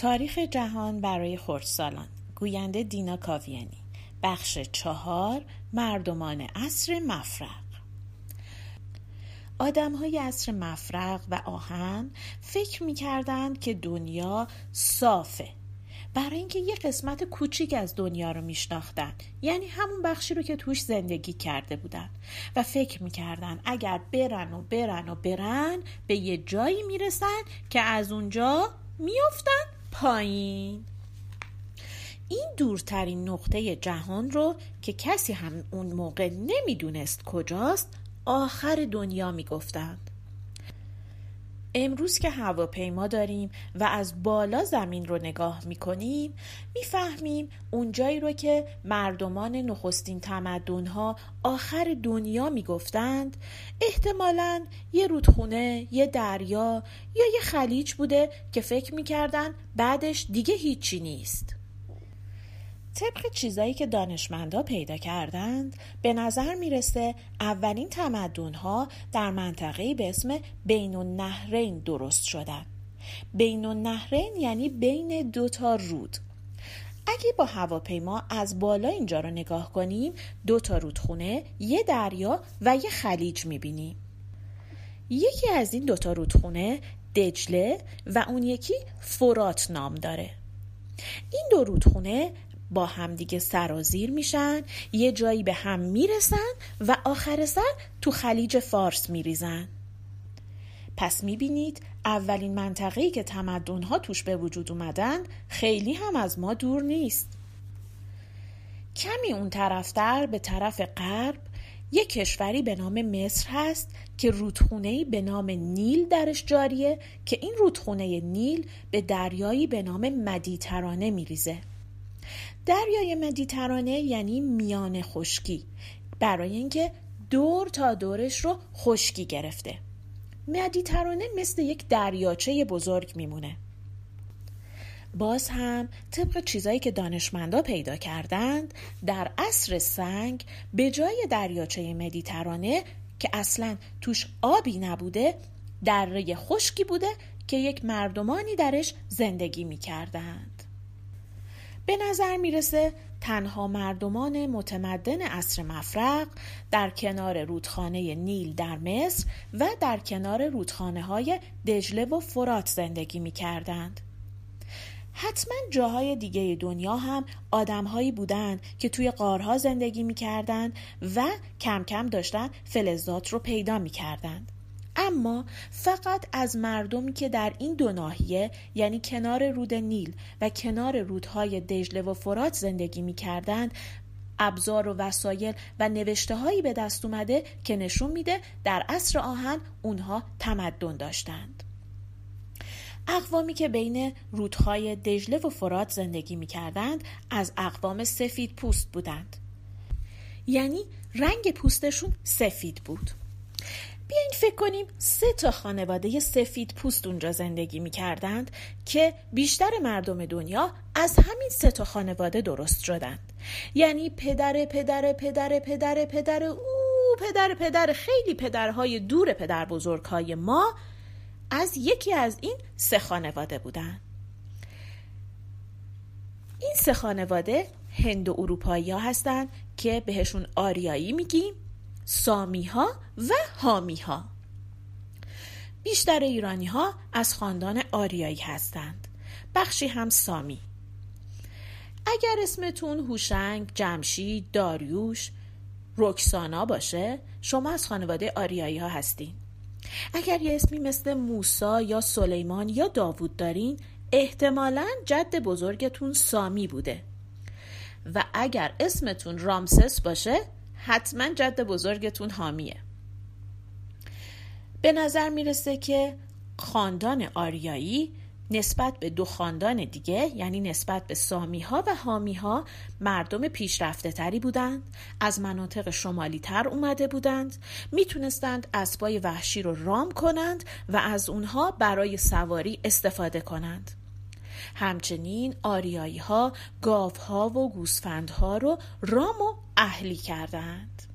تاریخ جهان برای خردسالان. گوینده دینا کاویانی. بخش چهار مردمان عصر مفرق. آدم های عصر مفرق و آهن فکر می کردند که دنیا صافه. برای اینکه یه قسمت کوچیک از دنیا رو میشناختن یعنی همون بخشی رو که توش زندگی کرده بودن و فکر می‌کردن اگر برن و برن و برن به یه جایی می‌رسن که از اونجا میافتن. پایین. این دورترین نقطه جهان رو که کسی هم اون موقع نمی‌دونست کجاست آخر دنیا می‌گفتند. امروز که هواپیما داریم و از بالا زمین رو نگاه می‌کنیم می‌فهمیم اونجایی رو که مردمان نخستین تمدنها آخر دنیا می‌گفتند. احتمالا یه رودخونه، یه دریا یا یه خلیج بوده که فکر می‌کردن بعدش دیگه هیچی نیست. طبق چیزایی که دانشمندا پیدا کردند به نظر می‌رسه اولین تمدن در منطقه به اسم بین النهرین درست شدن. بین النهرین یعنی بین دو تا رود. اگه با هواپیما از بالا اینجا رو نگاه کنیم دو تا رودخونه یه دریا و یه خلیج می‌بینیم. یکی از این دوتا رودخونه دجله و اون یکی فرات نام داره. این دو رودخونه با همدیگه سرازیر میشن یه جایی به هم می‌رسن و آخر سر تو خلیج فارس میریزن. پس می‌بینید اولین منطقه‌ای که تمدنها توش به وجود اومدن خیلی هم از ما دور نیست. کمی اون طرفتر به طرف غرب یک کشوری به نام مصر هست که رودخونه‌ای به نام نیل درش جاریه که این رودخونه نیل به دریایی به نام مدیترانه میریزه. دریای مدیترانه یعنی میان خشکی برای اینکه دور تا دورش رو خشکی گرفته. مدیترانه مثل یک دریاچه بزرگ میمونه. باز هم طبق چیزایی که دانشمندا پیدا کردند در عصر سنگ به جای دریاچه مدیترانه که اصلا توش آبی نبوده دره خشکی بوده که یک مردمانی درش زندگی می‌کردند. به نظر می‌رسه تنها مردمان متمدن اصر مفرق در کنار رودخانه نیل در مصر و در کنار رودخانه های دجله و فرات زندگی می کردند. حتما جاهای دیگه دنیا هم آدمهایی بودند که توی قارها زندگی می کردند و کم کم داشتن فلزات رو پیدا می کردند. اما فقط از مردمی که در این دو ناحیه یعنی کنار رود نیل و کنار رودهای دجله و فرات زندگی می کردند ابزار و وسایل و نوشته هایی به دست اومده که نشون میده در عصر آهن اونها تمدن داشتند. اقوامی که بین رودهای دجله و فرات زندگی می کردند از اقوام سفید پوست بودند. یعنی رنگ پوستشون سفید بود. بیاین فکر کنیم سه تا خانواده سفید پوست اونجا زندگی می کردند که بیشتر مردم دنیا از همین سه تا خانواده درست شدند. یعنی پدر پدر پدر پدر پدر او پدر پدر خیلی پدرهای دور پدر بزرگهای ما از یکی از این سه خانواده بودند این سه خانواده هند و اروپایی هستند که بهشون آریایی میگیم. سامی ها و هامی ها بیشتر ایرانی ها از خاندان آریایی هستند. بخشی هم سامی. اگر اسمتون هوشنگ، جمشید، داریوش، رکسانا باشه شما از خانواده آریایی ها هستین. اگر یه اسمی مثل موسا یا سلیمان یا داوود دارین احتمالا جد بزرگتون سامی بوده. و اگر اسمتون رامسس باشه حتما جد بزرگتون حامیه. به نظر می‌رسه که خاندان آریایی نسبت به دو خاندان دیگه یعنی نسبت به سامی ها و حامی ها مردم پیشرفته تری بودند از مناطق شمالی تر اومده بودند می‌تونستند اسبای وحشی رو رام کنند و از اونها برای سواری استفاده کنند. همچنین آریایی ها گاف ها و گوسفند ها رو رام و اهلی کردند.